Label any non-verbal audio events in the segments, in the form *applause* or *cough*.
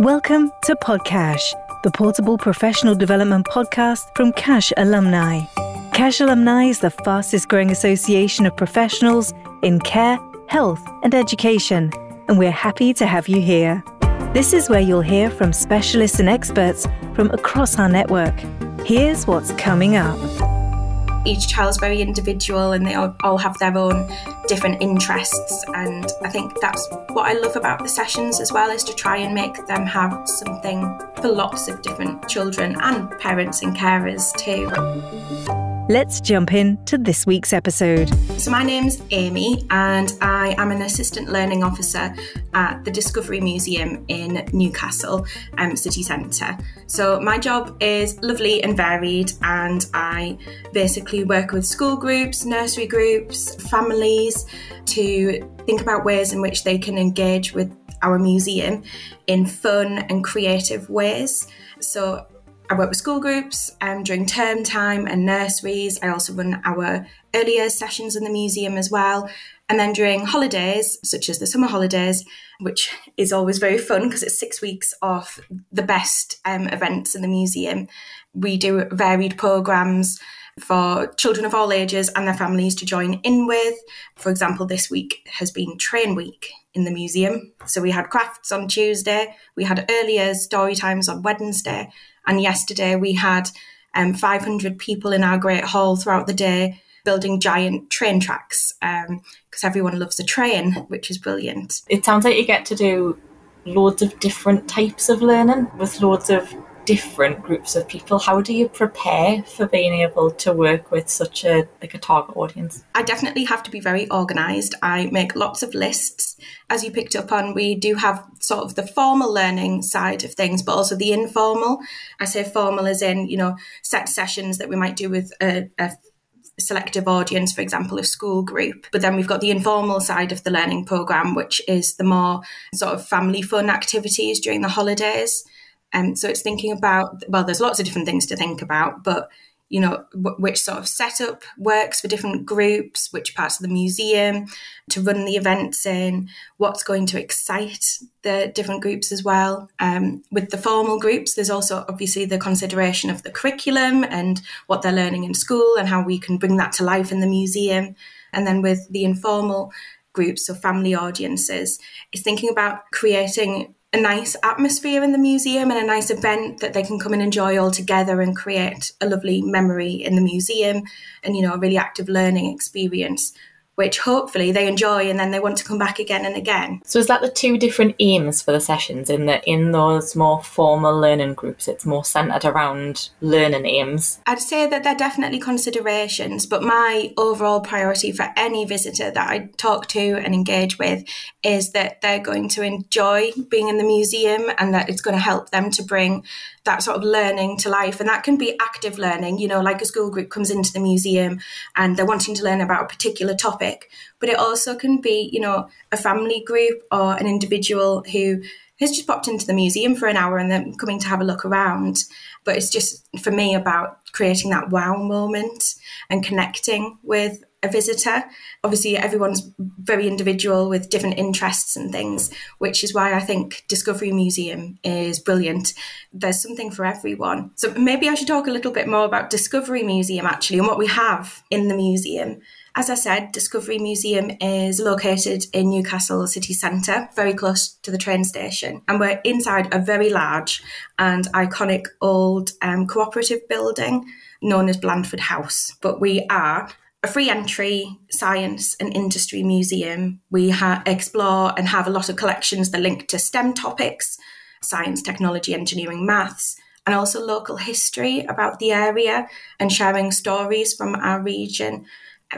Welcome to POD-CACHE, the portable professional development podcast from CACHE alumni. CACHE alumni is the fastest growing association of professionals in care, health, and education, and we're happy to have you here. This is where you'll hear from specialists and experts from across our network. Here's what's coming up each child's very individual and they all, all have their own different interests. And I think that's what I love about the sessions as well is to try and make them have something for lots of different children and parents and carers too. Let's jump in to this week's episode. So, my name's Amy, and I am an assistant learning officer at the Discovery Museum in Newcastle um, City Centre. So, my job is lovely and varied, and I basically work with school groups, nursery groups, families to think about ways in which they can engage with our museum in fun and creative ways. So, I work with school groups um, during term time and nurseries. I also run our early years sessions in the museum as well. And then during holidays, such as the summer holidays, which is always very fun because it's six weeks of the best um, events in the museum, we do varied programs for children of all ages and their families to join in with. For example, this week has been Train Week in the museum. So we had crafts on Tuesday, we had early years story times on Wednesday, and yesterday we had um, 500 people in our great hall throughout the day building giant train tracks because um, everyone loves a train, which is brilliant. It sounds like you get to do loads of different types of learning with loads of different groups of people. How do you prepare for being able to work with such a like a target audience? I definitely have to be very organized. I make lots of lists. As you picked up on we do have sort of the formal learning side of things but also the informal. I say formal as in you know set sessions that we might do with a, a selective audience, for example, a school group. But then we've got the informal side of the learning program, which is the more sort of family fun activities during the holidays. And um, so it's thinking about, well, there's lots of different things to think about, but you know, w- which sort of setup works for different groups, which parts of the museum to run the events in, what's going to excite the different groups as well. Um, with the formal groups, there's also obviously the consideration of the curriculum and what they're learning in school and how we can bring that to life in the museum. And then with the informal groups, or family audiences, is thinking about creating a nice atmosphere in the museum and a nice event that they can come and enjoy all together and create a lovely memory in the museum and you know a really active learning experience which hopefully they enjoy and then they want to come back again and again. So is that the two different aims for the sessions in that in those more formal learning groups it's more centered around learning aims? I'd say that they're definitely considerations, but my overall priority for any visitor that I talk to and engage with is that they're going to enjoy being in the museum and that it's going to help them to bring that sort of learning to life. And that can be active learning, you know, like a school group comes into the museum and they're wanting to learn about a particular topic. But it also can be, you know, a family group or an individual who has just popped into the museum for an hour and then coming to have a look around. But it's just for me about creating that wow moment and connecting with a visitor. Obviously, everyone's very individual with different interests and things, which is why I think Discovery Museum is brilliant. There's something for everyone. So maybe I should talk a little bit more about Discovery Museum actually and what we have in the museum. As I said, Discovery Museum is located in Newcastle city centre, very close to the train station. And we're inside a very large and iconic old um, cooperative building known as Blandford House. But we are a free entry science and industry museum. We ha- explore and have a lot of collections that link to STEM topics science, technology, engineering, maths, and also local history about the area and sharing stories from our region.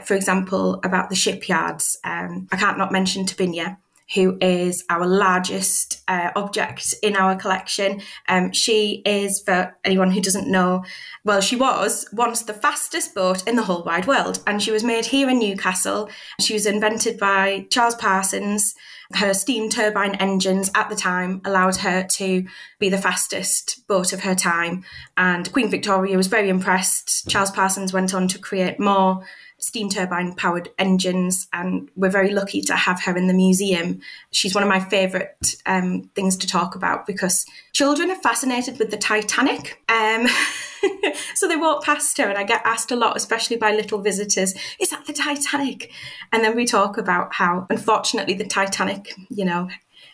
For example, about the shipyards. Um, I can't not mention Turbinia, who is our largest uh, object in our collection. Um, she is, for anyone who doesn't know, well, she was once the fastest boat in the whole wide world, and she was made here in Newcastle. She was invented by Charles Parsons. Her steam turbine engines at the time allowed her to be the fastest boat of her time. And Queen Victoria was very impressed. Charles Parsons went on to create more steam turbine powered engines, and we're very lucky to have her in the museum. She's one of my favourite um, things to talk about because children are fascinated with the Titanic. Um, *laughs* so they walk past her, and I get asked a lot, especially by little visitors, is that the Titanic? And then we talk about how, unfortunately, the Titanic, you know,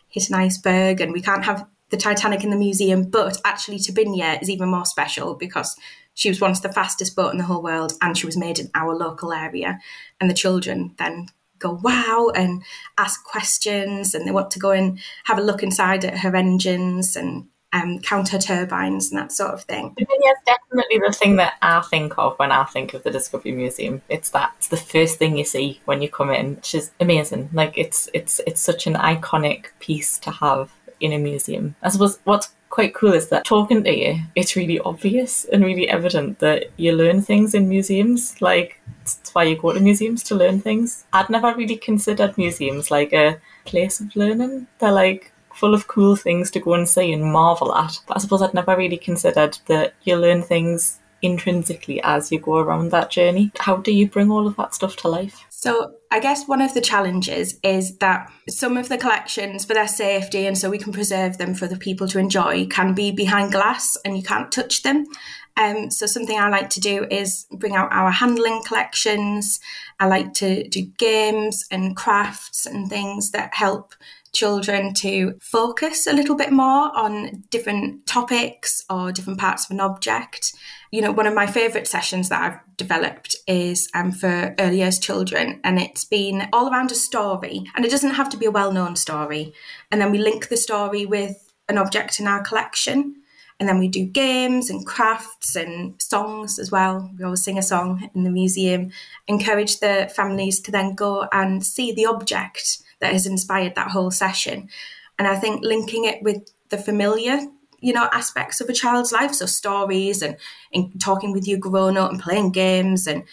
hit an iceberg, and we can't have the Titanic in the museum. But actually, Turbinia is even more special because she was once the fastest boat in the whole world, and she was made in our local area. And the children then go wow and ask questions, and they want to go and have a look inside at her engines and um, counter turbines and that sort of thing. Yes, definitely the thing that I think of when I think of the Discovery Museum. It's that it's the first thing you see when you come in, which is amazing. Like it's it's it's such an iconic piece to have in a museum. I suppose what's quite cool is that talking to you, it's really obvious and really evident that you learn things in museums. Like it's why you go to museums to learn things. I'd never really considered museums like a place of learning. They're like full of cool things to go and see and marvel at. But I suppose I'd never really considered that you learn things intrinsically as you go around that journey. How do you bring all of that stuff to life? So, I guess one of the challenges is that some of the collections, for their safety and so we can preserve them for the people to enjoy, can be behind glass and you can't touch them. Um, so, something I like to do is bring out our handling collections. I like to do games and crafts and things that help children to focus a little bit more on different topics or different parts of an object. You know, one of my favourite sessions that I've developed is um, for early years children, and it's been all around a story, and it doesn't have to be a well known story. And then we link the story with an object in our collection. And then we do games and crafts and songs as well. We always sing a song in the museum, encourage the families to then go and see the object that has inspired that whole session. And I think linking it with the familiar, you know, aspects of a child's life, so stories and, and talking with your grown up and playing games, and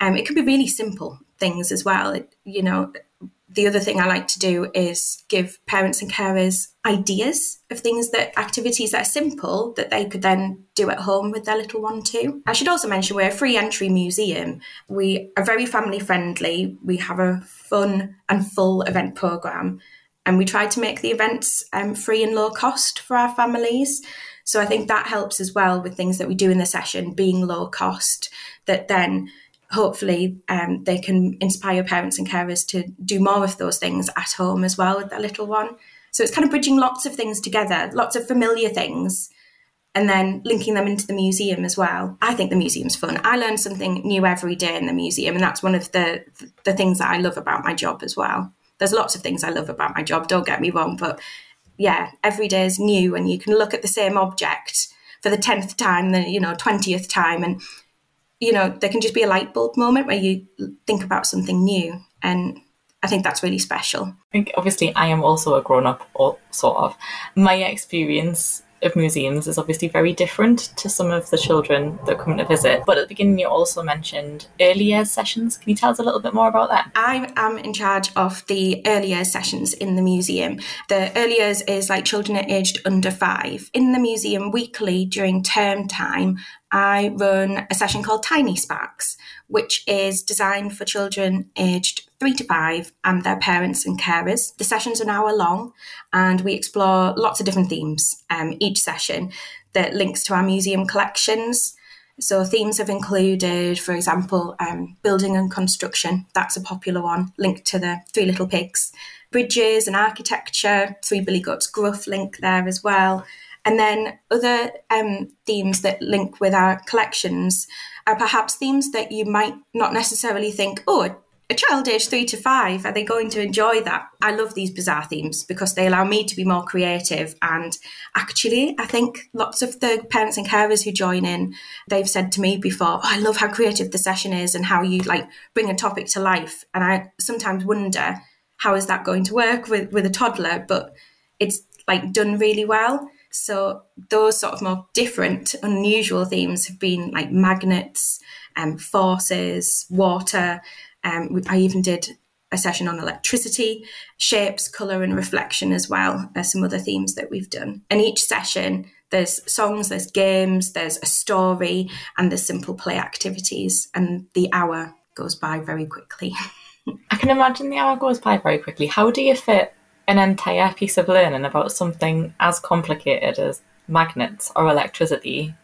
um, it can be really simple things as well. It, you know, the other thing I like to do is give parents and carers ideas of things that activities that are simple that they could then do at home with their little one too. I should also mention we're a free entry museum. We are very family friendly. We have a fun and full event program, and we try to make the events um, free and low cost for our families. So I think that helps as well with things that we do in the session being low cost. That then hopefully um, they can inspire parents and carers to do more of those things at home as well with their little one. So it's kind of bridging lots of things together, lots of familiar things, and then linking them into the museum as well. I think the museum's fun. I learn something new every day in the museum, and that's one of the the things that I love about my job as well. There's lots of things I love about my job. Don't get me wrong, but yeah, every day is new, and you can look at the same object for the tenth time, the you know twentieth time, and you know, there can just be a light bulb moment where you think about something new. And I think that's really special. I think obviously I am also a grown up, or sort of. My experience of museums is obviously very different to some of the children that come to visit. But at the beginning, you also mentioned early years sessions. Can you tell us a little bit more about that? I am in charge of the early years sessions in the museum. The early years is like children aged under five. In the museum weekly during term time, I run a session called Tiny Sparks, which is designed for children aged three to five and their parents and carers. The sessions are an hour long and we explore lots of different themes um, each session that links to our museum collections. So themes have included, for example, um, building and construction. That's a popular one, linked to the Three Little Pigs. Bridges and architecture, Three Billy Goats Gruff link there as well. And then other um, themes that link with our collections are perhaps themes that you might not necessarily think, oh, a child aged three to five, are they going to enjoy that? I love these bizarre themes because they allow me to be more creative. And actually, I think lots of the parents and carers who join in, they've said to me before, oh, I love how creative the session is and how you like bring a topic to life. And I sometimes wonder, how is that going to work with, with a toddler? But it's like done really well. So those sort of more different, unusual themes have been like magnets, and um, forces, water. Um, I even did a session on electricity, shapes, colour, and reflection as well as some other themes that we've done. And each session, there's songs, there's games, there's a story, and there's simple play activities. And the hour goes by very quickly. *laughs* I can imagine the hour goes by very quickly. How do you fit an entire piece of learning about something as complicated as magnets or electricity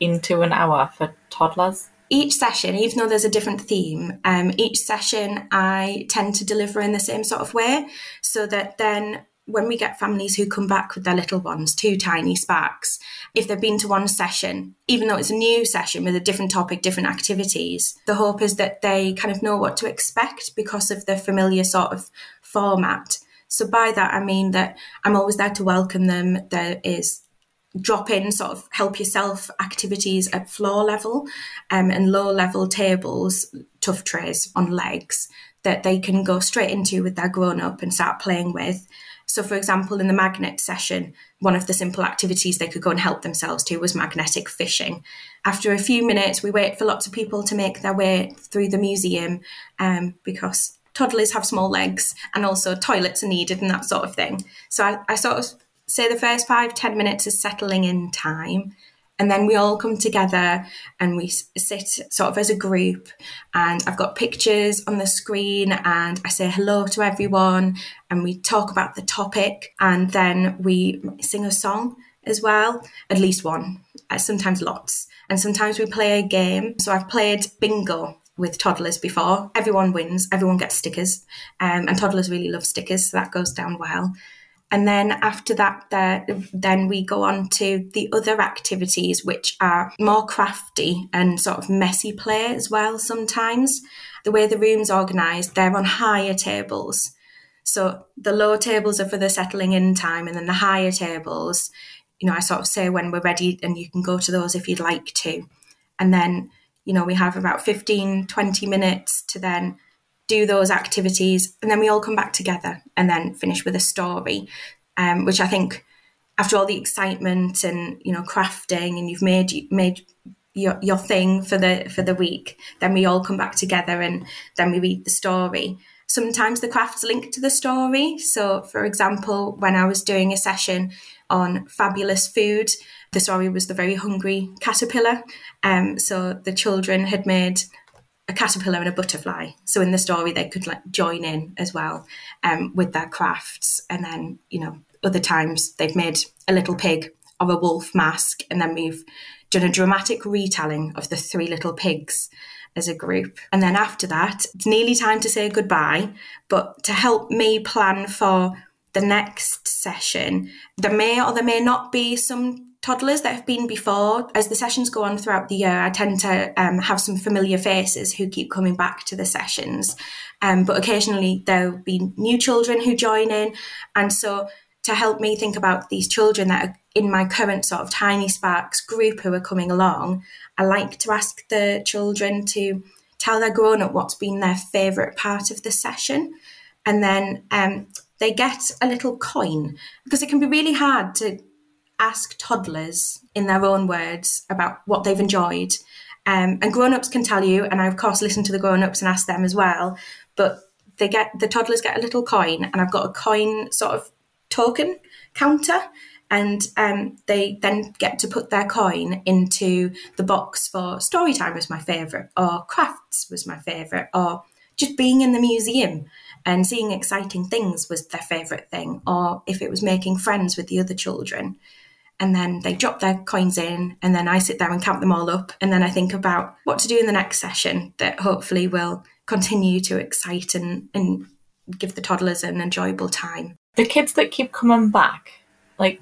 into an hour for toddlers? Each session, even though there's a different theme, um, each session I tend to deliver in the same sort of way so that then when we get families who come back with their little ones, to tiny sparks, if they've been to one session, even though it's a new session with a different topic, different activities, the hope is that they kind of know what to expect because of the familiar sort of format. So by that, I mean that I'm always there to welcome them. There is drop in sort of help yourself activities at floor level um, and low level tables, tough trays on legs that they can go straight into with their grown up and start playing with. So, for example, in the magnet session, one of the simple activities they could go and help themselves to was magnetic fishing. After a few minutes, we wait for lots of people to make their way through the museum um, because toddlers have small legs and also toilets are needed and that sort of thing. So, I, I sort of say the first five, ten minutes is settling in time. And then we all come together and we sit sort of as a group. And I've got pictures on the screen and I say hello to everyone and we talk about the topic. And then we sing a song as well, at least one, uh, sometimes lots. And sometimes we play a game. So I've played bingo with toddlers before. Everyone wins, everyone gets stickers. Um, and toddlers really love stickers, so that goes down well. And then after that, then we go on to the other activities, which are more crafty and sort of messy play as well sometimes. The way the room's organised, they're on higher tables. So the lower tables are for the settling in time, and then the higher tables, you know, I sort of say when we're ready, and you can go to those if you'd like to. And then, you know, we have about 15, 20 minutes to then do those activities, and then we all come back together and then finish with a story, um, which I think after all the excitement and you know crafting and you've made made your, your thing for the for the week, then we all come back together and then we read the story. Sometimes the craft's linked to the story. So, for example, when I was doing a session on fabulous food, the story was the very hungry caterpillar. Um, so the children had made a caterpillar and a butterfly. So in the story, they could like join in as well um, with their crafts. And then, you know, other times they've made a little pig or a wolf mask. And then we've done a dramatic retelling of the three little pigs as a group. And then after that, it's nearly time to say goodbye. But to help me plan for the next session, there may or there may not be some toddlers that have been before. As the sessions go on throughout the year, I tend to um, have some familiar faces who keep coming back to the sessions. Um, but occasionally there'll be new children who join in. And so to help me think about these children that are in my current sort of Tiny Sparks group who are coming along, I like to ask the children to tell their grown up what's been their favourite part of the session. And then um, they get a little coin because it can be really hard to ask toddlers in their own words about what they've enjoyed. Um, and grown-ups can tell you, and I of course listen to the grown-ups and ask them as well. But they get the toddlers get a little coin, and I've got a coin sort of token counter, and um, they then get to put their coin into the box for story time was my favourite, or crafts was my favourite, or just being in the museum and seeing exciting things was their favourite thing, or if it was making friends with the other children and then they drop their coins in and then I sit there and count them all up and then I think about what to do in the next session that hopefully will continue to excite and, and give the toddlers an enjoyable time. The kids that keep coming back, like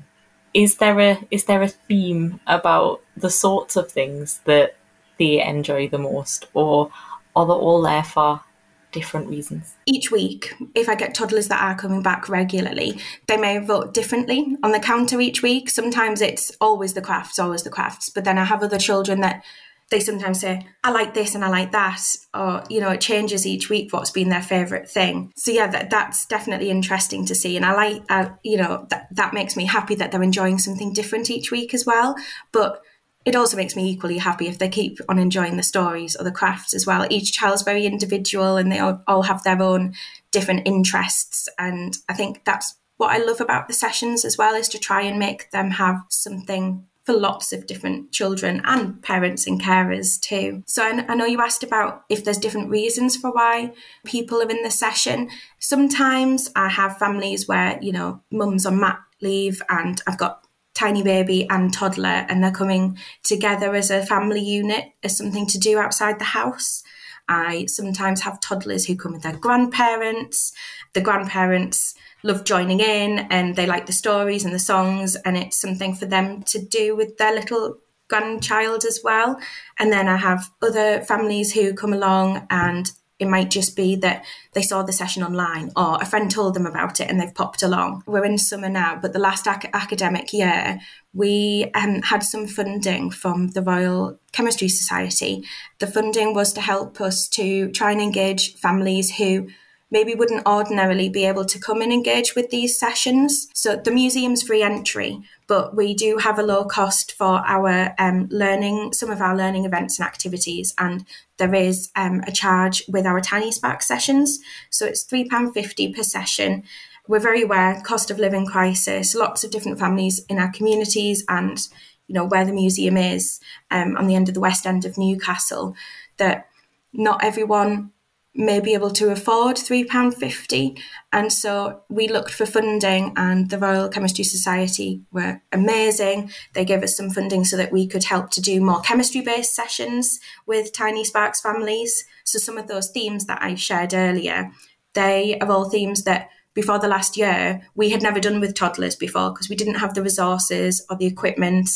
is there a is there a theme about the sorts of things that they enjoy the most or are they all there for different reasons? Each week, if I get toddlers that are coming back regularly, they may vote differently on the counter each week. Sometimes it's always the crafts, always the crafts. But then I have other children that they sometimes say, I like this and I like that. Or, you know, it changes each week what's been their favourite thing. So, yeah, that, that's definitely interesting to see. And I like, uh, you know, that, that makes me happy that they're enjoying something different each week as well. But it also makes me equally happy if they keep on enjoying the stories or the crafts as well. Each child's very individual and they all, have their own different interests. And I think that's what I love about the sessions as well is to try and make them have something for lots of different children and parents and carers too. So I, I know you asked about if there's different reasons for why people are in the session. Sometimes I have families where, you know, mum's on mat leave and I've got tiny baby and toddler and they're coming together as a family unit as something to do outside the house. I sometimes have toddlers who come with their grandparents. The grandparents love joining in and they like the stories and the songs, and it's something for them to do with their little grandchild as well. And then I have other families who come along and it might just be that they saw the session online or a friend told them about it and they've popped along. We're in summer now, but the last ac- academic year, we um, had some funding from the Royal Chemistry Society. The funding was to help us to try and engage families who maybe wouldn't ordinarily be able to come and engage with these sessions. So the museum's free entry, but we do have a low cost for our um, learning, some of our learning events and activities, and there is um, a charge with our Tiny Spark sessions. So it's £3.50 per session. We're very aware, cost of living crisis, lots of different families in our communities and you know where the museum is um, on the end of the west end of Newcastle, that not everyone may be able to afford £3.50. And so we looked for funding, and the Royal Chemistry Society were amazing. They gave us some funding so that we could help to do more chemistry based sessions with Tiny Sparks families. So some of those themes that I shared earlier, they are all themes that before the last year we had never done with toddlers before because we didn't have the resources or the equipment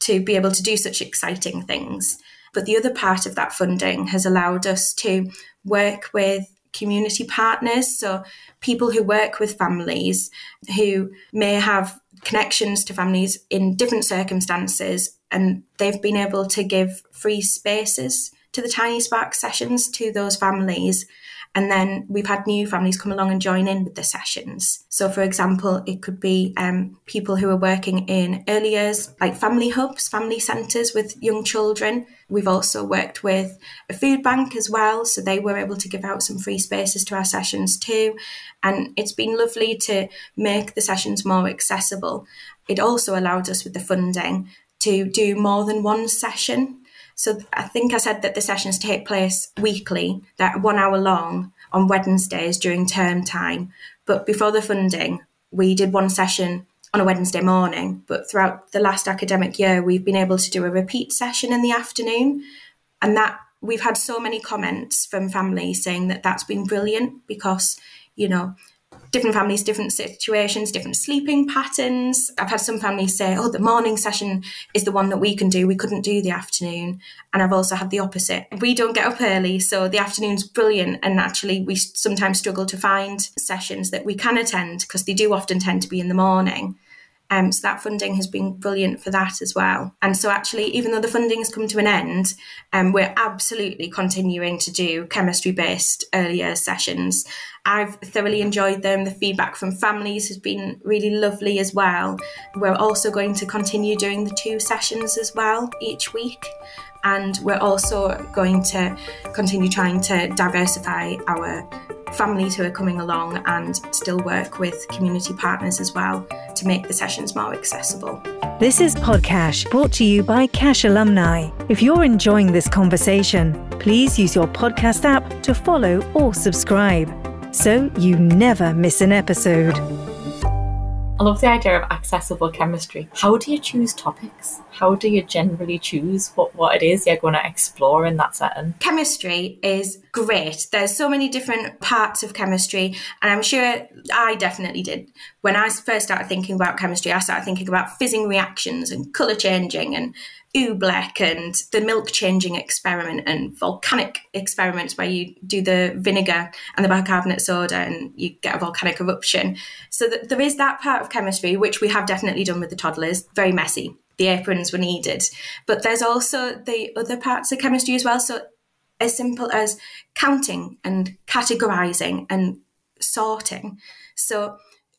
to be able to do such exciting things. But the other part of that funding has allowed us to work with community partners, so people who work with families who may have connections to families in different circumstances, and they've been able to give free spaces to the Tiny Spark sessions to those families and then we've had new families come along and join in with the sessions. So, for example, it could be um, people who are working in early years, like family hubs, family centres with young children. We've also worked with a food bank as well. So, they were able to give out some free spaces to our sessions too. And it's been lovely to make the sessions more accessible. It also allowed us with the funding to do more than one session so I think I said that the sessions take place weekly, that one hour long on Wednesdays during term time. But before the funding, we did one session on a Wednesday morning. But throughout the last academic year, we've been able to do a repeat session in the afternoon. And that we've had so many comments from families saying that that's been brilliant because, you know, different families, different situations, different sleeping patterns. I've had some families say, oh, the morning session is the one that we can do. We couldn't do the afternoon. And I've also had the opposite. We don't get up early, so the afternoon's brilliant. And actually, we sometimes struggle to find sessions that we can attend because they do often tend to be in the morning. Um, so that funding has been brilliant for that as well. And so actually, even though the funding has come to an end, um, we're absolutely continuing to do chemistry-based early years sessions. I've thoroughly enjoyed them. The feedback from families has been really lovely as well. We're also going to continue doing the two sessions as well each week. And we're also going to continue trying to diversify our families who are coming along and still work with community partners as well to make the sessions more accessible. This is POD-CACHE brought to you by CACHE Alumni. If you're enjoying this conversation, please use your podcast app to follow or subscribe so you never miss an episode. I love the idea of accessible chemistry. How do you choose topics? How do you generally choose what, what it is you're going to explore in that setting? Chemistry is great. There's so many different parts of chemistry, and I'm sure I definitely did. When I first started thinking about chemistry, I started thinking about fizzing reactions and colour changing and oobleck and the milk changing experiment and volcanic experiments where you do the vinegar and the bicarbonate soda and you get a volcanic eruption. So there is that part of chemistry, which we have definitely done with the toddlers, very messy. The aprons were needed. But there's also the other parts of chemistry as well. So as simple as counting and categorizing and sorting. So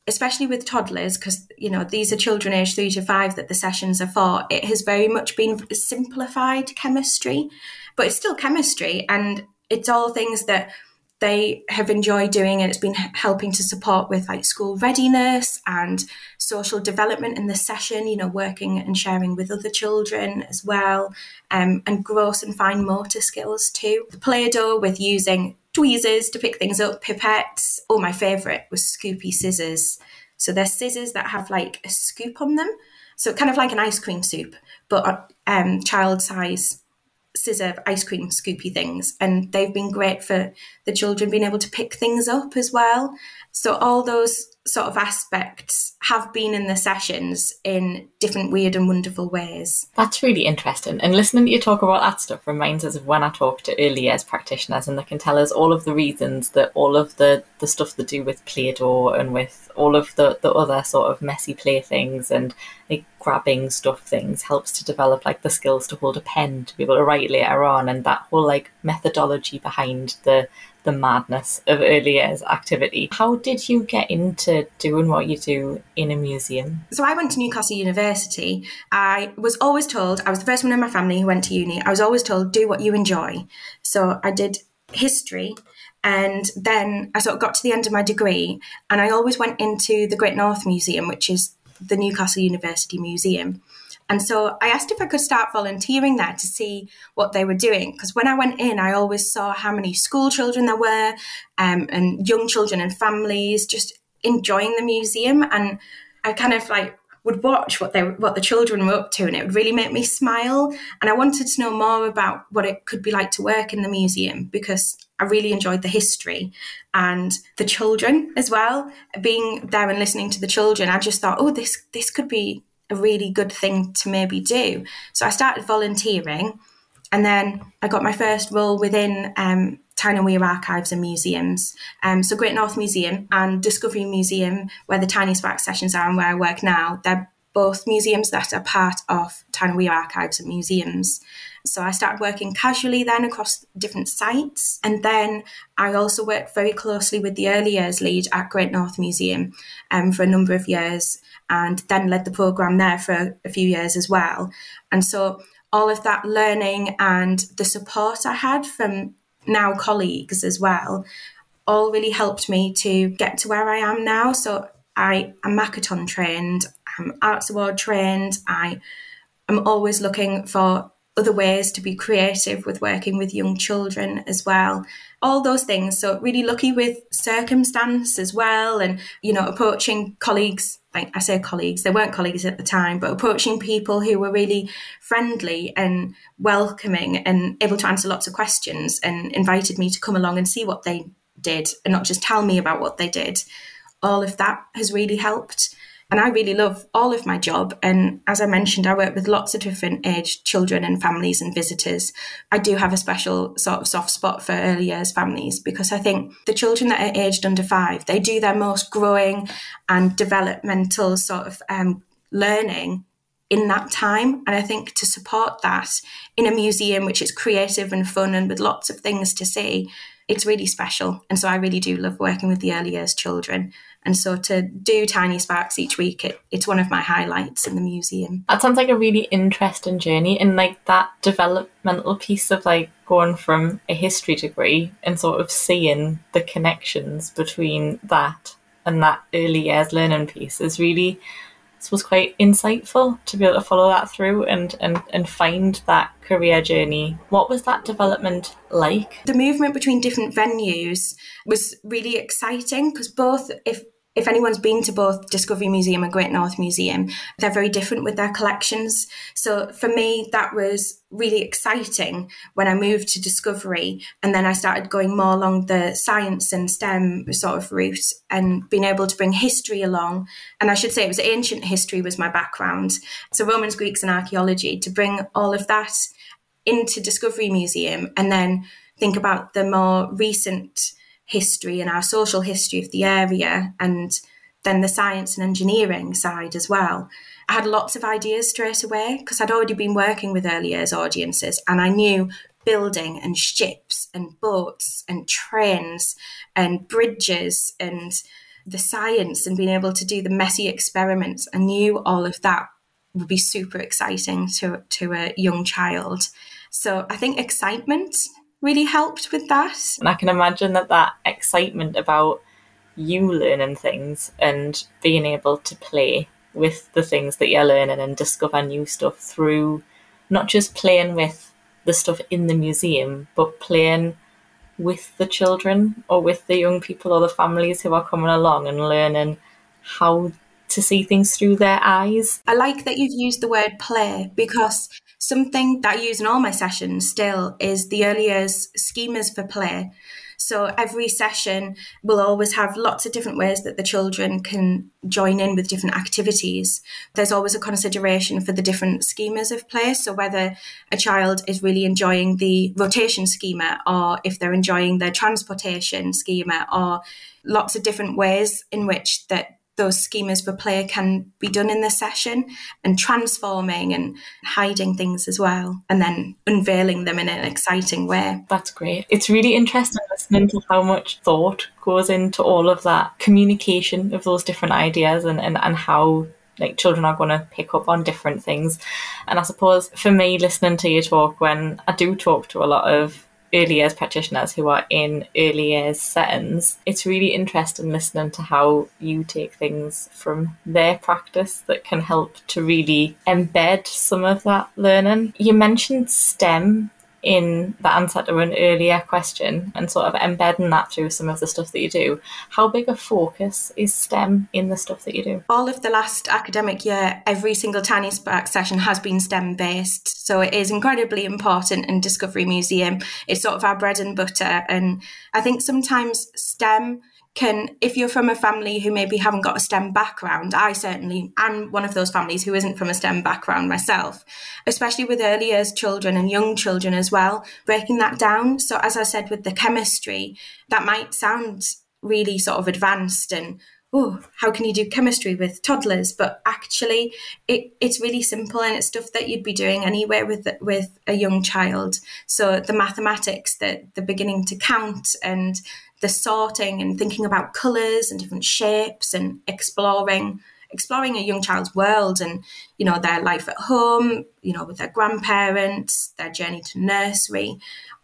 especially with toddlers, because you know these are children aged three to five that the sessions are for. It has very much been simplified chemistry, but it's still chemistry, and it's all things that they have enjoyed doing it. It's been helping to support with like school readiness and social development in the session, you know, working and sharing with other children as well, um, and gross and fine motor skills too. The Play Doh with using tweezers to pick things up, pipettes. Oh, my favourite was Scoopy scissors. So they're scissors that have like a scoop on them. So kind of like an ice cream soup, but um, child size scissor ice cream scoopy things. And they've been great for the children being able to pick things up as well. So all those sort of aspects have been in the sessions in different weird and wonderful ways. That's really interesting. And listening to you talk about that stuff reminds us of when I talk to early years practitioners and they can tell us all of the reasons that all of the, the stuff they do with Play-Doh and with all of the, the other sort of messy playthings and like grabbing stuff things helps to develop like the skills to hold a pen to be able to write later on and that whole like methodology behind the the madness of early years activity. How did you get into doing what you do in a museum? So I went to Newcastle University. I was always told, I was the first one in my family who went to uni, I was always told, do what you enjoy. So I did history and then I sort of got to the end of my degree and I always went into the Great North Museum, which is the Newcastle University Museum. And so I asked if I could start volunteering there to see what they were doing. Because when I went in, I always saw how many school children there were um, and young children and families just enjoying the museum. And I kind of like would watch what they what the children were up to and it would really make me smile and I wanted to know more about what it could be like to work in the museum because I really enjoyed the history and the children as well being there and listening to the children I just thought oh this this could be a really good thing to maybe do. So I started volunteering and then I got my first role within um, Tyne and Wear Archives and Museums. Um, so Great North Museum and Discovery Museum, where the Tiny Sparks sessions are and where I work now, they're both museums that are part of Tyne Archives and Museums. So I started working casually then across different sites. And then I also worked very closely with the early years lead at Great North Museum um, for a number of years and then led the program there for a few years as well. And so all of that learning and the support I had from now colleagues as well all really helped me to get to where I am now. So I am Makaton trained, I'm Arts Award trained, I am always looking for other ways to be creative with working with young children as well. All those things. So really lucky with circumstance as well and, you know, approaching colleagues like I say colleagues, they weren't colleagues at the time, but approaching people who were really friendly and welcoming and able to answer lots of questions and invited me to come along and see what they did and not just tell me about what they did. All of that has really helped. And I really love all of my job. And as I mentioned, I work with lots of different aged children and families and visitors. I do have a special sort of soft spot for early years families because I think the children that are aged under five, they do their most growing and developmental sort of um, learning in that time. And I think to support that in a museum, which is creative and fun and with lots of things to see, it's really special. And so I really do love working with the early years children. And so to do Tiny Sparks each week, it, it's one of my highlights in the museum. That sounds like a really interesting journey. And like that developmental piece of like going from a history degree and sort of seeing the connections between that and that early years learning piece is really this was quite insightful to be able to follow that through and, and, and find that career journey. What was that development like? The movement between different venues was really exciting because both, if if anyone's been to both Discovery Museum and Great North Museum, they're very different with their collections. So for me, that was really exciting when I moved to Discovery. And then I started going more along the science and STEM sort of route and being able to bring history along. And I should say it was ancient history was my background. So Romans, Greeks, and archaeology to bring all of that into Discovery Museum and then think about the more recent history and our social history of the area and then the science and engineering side as well. I had lots of ideas straight away because I'd already been working with early years audiences and I knew building and ships and boats and trains and bridges and the science and being able to do the messy experiments. I knew all of that would be super exciting to, to a young child. So I think excitement really helped with that. And I can imagine that that excitement about you learning things and being able to play with the things that you're learning and discover new stuff through not just playing with the stuff in the museum, but playing with the children or with the young people or the families who are coming along and learning how to see things through their eyes. I like that you've used the word play because something that I use in all my sessions still is the early years schemas for play. So every session will always have lots of different ways that the children can join in with different activities. There's always a consideration for the different schemas of play. So whether a child is really enjoying the rotation schema or if they're enjoying the transportation schema or lots of different ways in which that those schemas for play can be done in the session and transforming and hiding things as well and then unveiling them in an exciting way. That's great. It's really interesting listening to how much thought goes into all of that communication of those different ideas and, and, and how like children are going to pick up on different things. And I suppose for me, listening to you talk when I do talk to a lot of early years practitioners who are in early years settings, it's really interesting listening to how you take things from their practice that can help to really embed some of that learning. You mentioned STEM in the answer to an earlier question and sort of embedding that through some of the stuff that you do. How big a focus is STEM in the stuff that you do? All of the last academic year, every single Tiny Spark session has been STEM based. So it is incredibly important in Discovery Museum. It's sort of our bread and butter. And I think sometimes STEM can, if you're from a family who maybe haven't got a STEM background, I certainly am one of those families who isn't from a STEM background myself, especially with early years children and young children as well, breaking that down. So, as I said with the chemistry, that might sound really sort of advanced and oh, how can you do chemistry with toddlers? But actually, it, it's really simple and it's stuff that you'd be doing anywhere with with a young child. So the mathematics, the the beginning to count and the sorting and thinking about colours and different shapes and exploring exploring a young child's world and you know their life at home you know with their grandparents their journey to nursery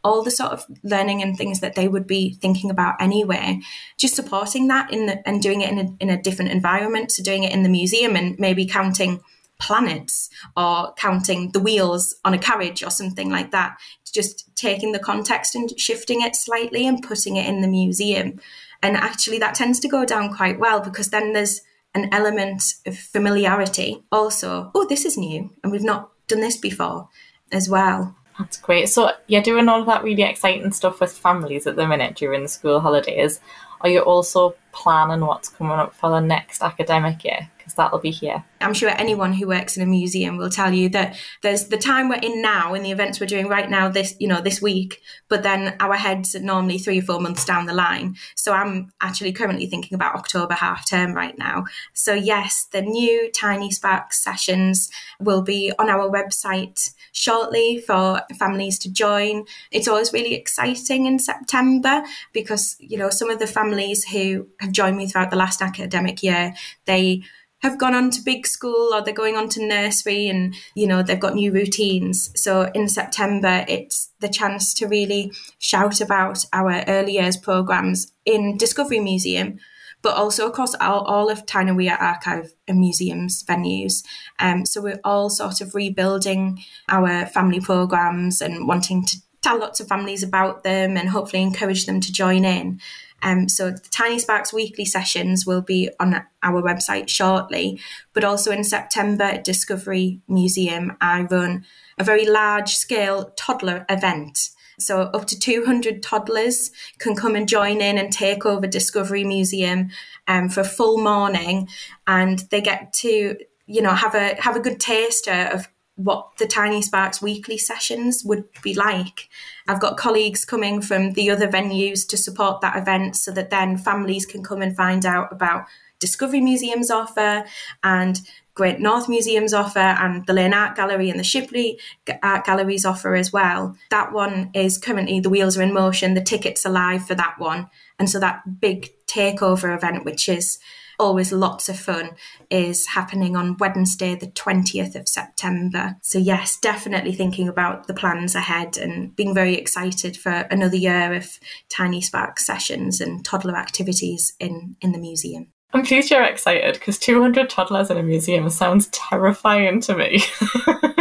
all the sort of learning and things that they would be thinking about anyway. Just supporting that in the, and doing it in a, in a different environment so doing it in the museum and maybe counting planets or counting the wheels on a carriage or something like that. Just taking the context and shifting it slightly and putting it in the museum. And actually, that tends to go down quite well because then there's an element of familiarity. Also, oh, this is new and we've not done this before as well. That's great. So you're doing all of that really exciting stuff with families at the minute during the school holidays. Are you also planning what's coming up for the next academic year? Because that'll be here. I'm sure anyone who works in a museum will tell you that there's the time we're in now and the events we're doing right now this you know this week, but then our heads are normally three or four months down the line. So I'm actually currently thinking about October half term right now. So yes, the new Tiny Sparks sessions will be on our website shortly for families to join. It's always really exciting in September because you know some of the families who have joined me throughout the last academic year, they have gone on to big school or they're going on to nursery and you know they've got new routines so in september it's the chance to really shout about our early years programs in discovery museum but also across all, all of Wear Archive and Museums venues. Um, so we're all sort of rebuilding our family programs and wanting to tell lots of families about them and hopefully encourage them to join in. Um, so the Tiny Sparks weekly sessions will be on our website shortly, but also in September at Discovery Museum, I run a very large scale toddler event. So up to 200 toddlers can come and join in and take over Discovery Museum um, for a full morning, and they get to you know have a have a good taster of what the Tiny Sparks weekly sessions would be like. I've got colleagues coming from the other venues to support that event so that then families can come and find out about Discovery Museum's offer and Great North Museum's offer and the Laing Art Gallery and the Shipley Art Gallery's offer as well. That one is currently the wheels are in motion, the tickets are live for that one. And so that big takeover event, which is always lots of fun, is happening on Wednesday, the 20th of September. So, yes, definitely thinking about the plans ahead and being very excited for another year of Tiny Spark sessions and toddler activities in, in the museum. I'm pleased you're excited because 200 toddlers in a museum sounds terrifying to me. *laughs*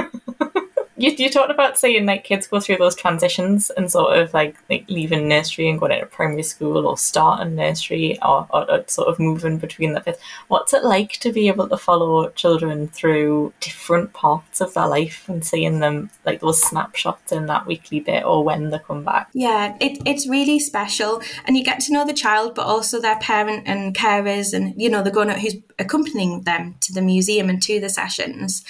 you, you talked about seeing like kids go through those transitions and sort of like like leaving nursery and going into primary school or starting nursery or, or, or sort of moving between the What's it like to be able to follow children through different parts of their life and seeing them like those snapshots in that weekly bit or when they come back? Yeah, it, it's really special and you get to know the child but also their parent and carers and you know the grown up who's accompanying them to the museum and to the sessions.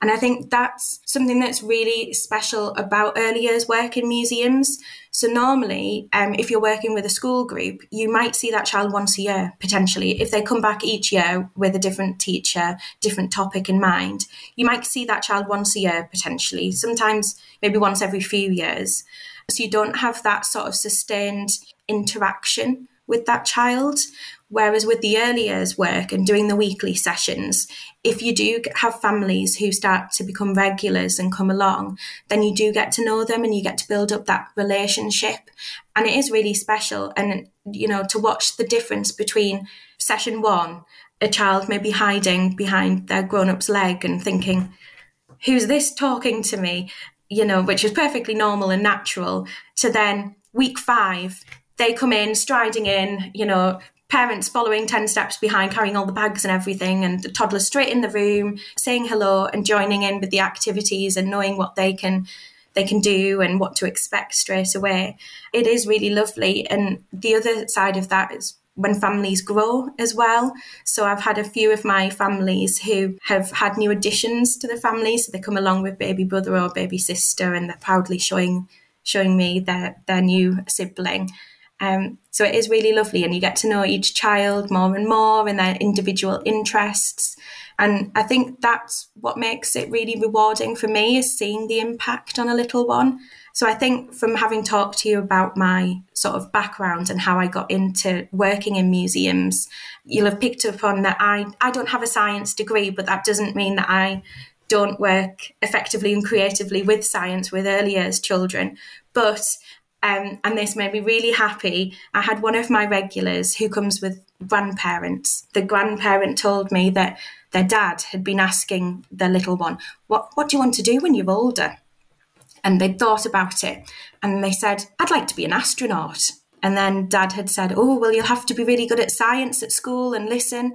And I think that's something that's really special about early years work in museums. So normally, um, if you're working with a school group, you might see that child once a year, potentially. If they come back each year with a different teacher, different topic in mind, you might see that child once a year, potentially, sometimes maybe once every few years. So you don't have that sort of sustained interaction with that child. Whereas with the early years work and doing the weekly sessions, if you do have families who start to become regulars and come along, then you do get to know them and you get to build up that relationship. And it is really special. And, you know, to watch the difference between session one, a child maybe hiding behind their grown up's leg and thinking, who's this talking to me? You know, which is perfectly normal and natural, to then week five, they come in striding in, you know, parents following 10 steps behind, carrying all the bags and everything, and the toddler straight in the room, saying hello and joining in with the activities and knowing what they can they can do and what to expect straight away. It is really lovely. And the other side of that is when families grow as well. So I've had a few of my families who have had new additions to the family. So they come along with baby brother or baby sister and they're proudly showing showing me their their new sibling. Um, so it is really lovely, and you get to know each child more and more and their individual interests. And I think that's what makes it really rewarding for me is seeing the impact on a little one. So I think from having talked to you about my sort of background and how I got into working in museums, you'll have picked up on that I, I don't have a science degree, but that doesn't mean that I don't work effectively and creatively with science with early years children. But um, and this made me really happy. I had one of my regulars who comes with grandparents. The grandparent told me that their dad had been asking their little one, What, what do you want to do when you're older? And they'd thought about it and they said, I'd like to be an astronaut. And then dad had said, Oh, well, you'll have to be really good at science at school and listen.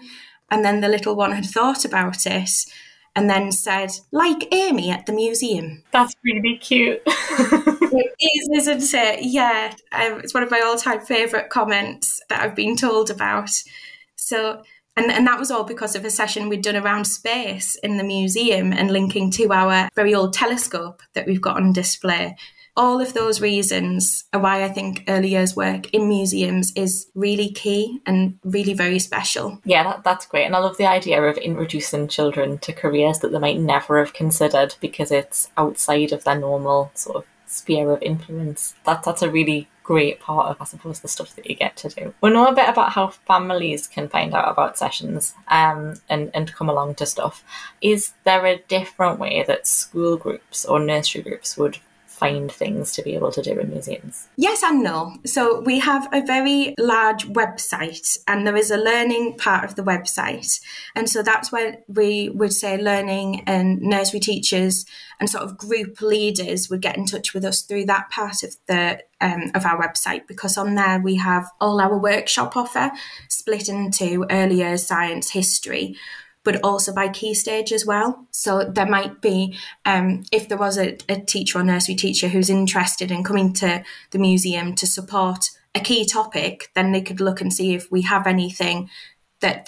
And then the little one had thought about it and then said, like Amy at the museum. That's really cute. *laughs* it is, isn't it? Yeah. Um, it's one of my all time favourite comments that I've been told about. So, and, and that was all because of a session we'd done around space in the museum and linking to our very old telescope that we've got on display all of those reasons are why I think early years work in museums is really key and really very special. Yeah, that, that's great. And I love the idea of introducing children to careers that they might never have considered because it's outside of their normal sort of sphere of influence. That, that's a really great part of, I suppose, the stuff that you get to do. We know a bit about how families can find out about sessions um, and, and come along to stuff. Is there a different way that school groups or nursery groups would find things to be able to do in museums? Yes and no. So we have a very large website and there is a learning part of the website. And so that's where we would say learning and nursery teachers and sort of group leaders would get in touch with us through that part of the um, of our website because on there we have all our workshop offer split into earlier science history but also by key stage as well. So there might be, um, if there was a, a teacher or nursery teacher who's interested in coming to the museum to support a key topic, then they could look and see if we have anything that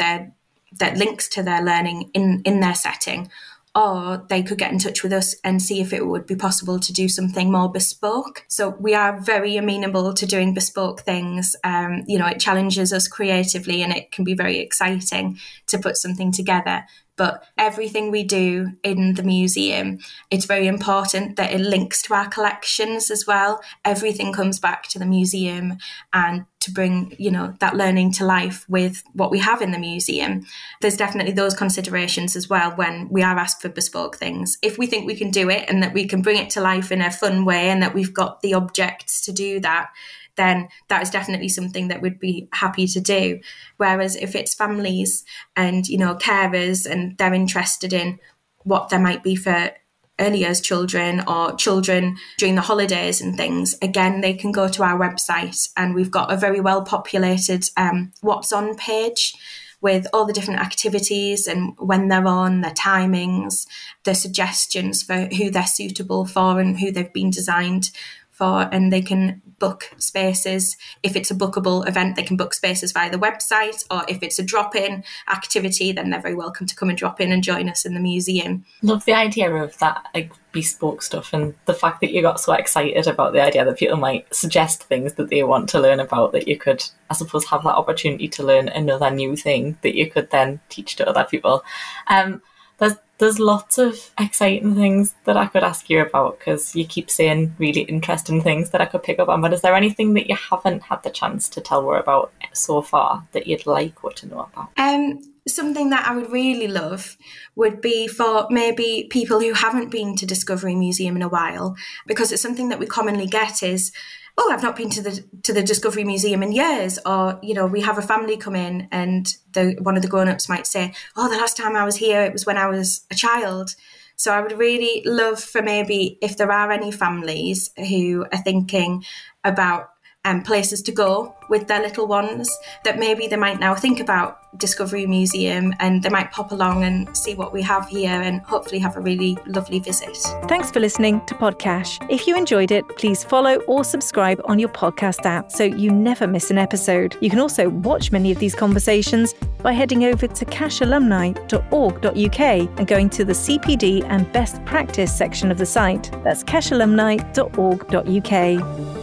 that links to their learning in in their setting or they could get in touch with us and see if it would be possible to do something more bespoke. So we are very amenable to doing bespoke things. Um, you know, it challenges us creatively and it can be very exciting to put something together but everything we do in the museum, it's very important that it links to our collections as well. Everything comes back to the museum and to bring, you know, that learning to life with what we have in the museum. There's definitely those considerations as well when we are asked for bespoke things. If we think we can do it and that we can bring it to life in a fun way and that we've got the objects to do that, then that is definitely something that we'd be happy to do. Whereas if it's families and, you know, carers and they're interested in what there might be for early years children or children during the holidays and things, again, they can go to our website and we've got a very well populated um, What's On page with all the different activities and when they're on, their timings, the suggestions for who they're suitable for and who they've been designed for, and they can book spaces. If it's a bookable event, they can book spaces via the website, or if it's a drop in activity, then they're very welcome to come and drop in and join us in the museum. Love the idea of that like bespoke stuff and the fact that you got so excited about the idea that people might suggest things that they want to learn about that you could, I suppose, have that opportunity to learn another new thing that you could then teach to other people. Um, there's there's lots of exciting things that I could ask you about because you keep saying really interesting things that I could pick up on. But is there anything that you haven't had the chance to tell her about so far that you'd like her to know about? Um, something that I would really love would be for maybe people who haven't been to Discovery Museum in a while, because it's something that we commonly get is oh, I've not been to the to the Discovery Museum in years, or you know, we have a family come in, and the one of the grown ups might say, oh, the last time I was here, it was when I was a child. So I would really love for maybe if there are any families who are thinking about um, places to go with their little ones that maybe they might now think about Discovery Museum and they might pop along and see what we have here and hopefully have a really lovely visit. Thanks for listening to POD-CACHE. If you enjoyed it, please follow or subscribe on your podcast app so you never miss an episode. You can also watch many of these conversations by heading over to cachealumni.org.uk and going to the CPD and best practice section of the site. That's cachealumni.org.uk.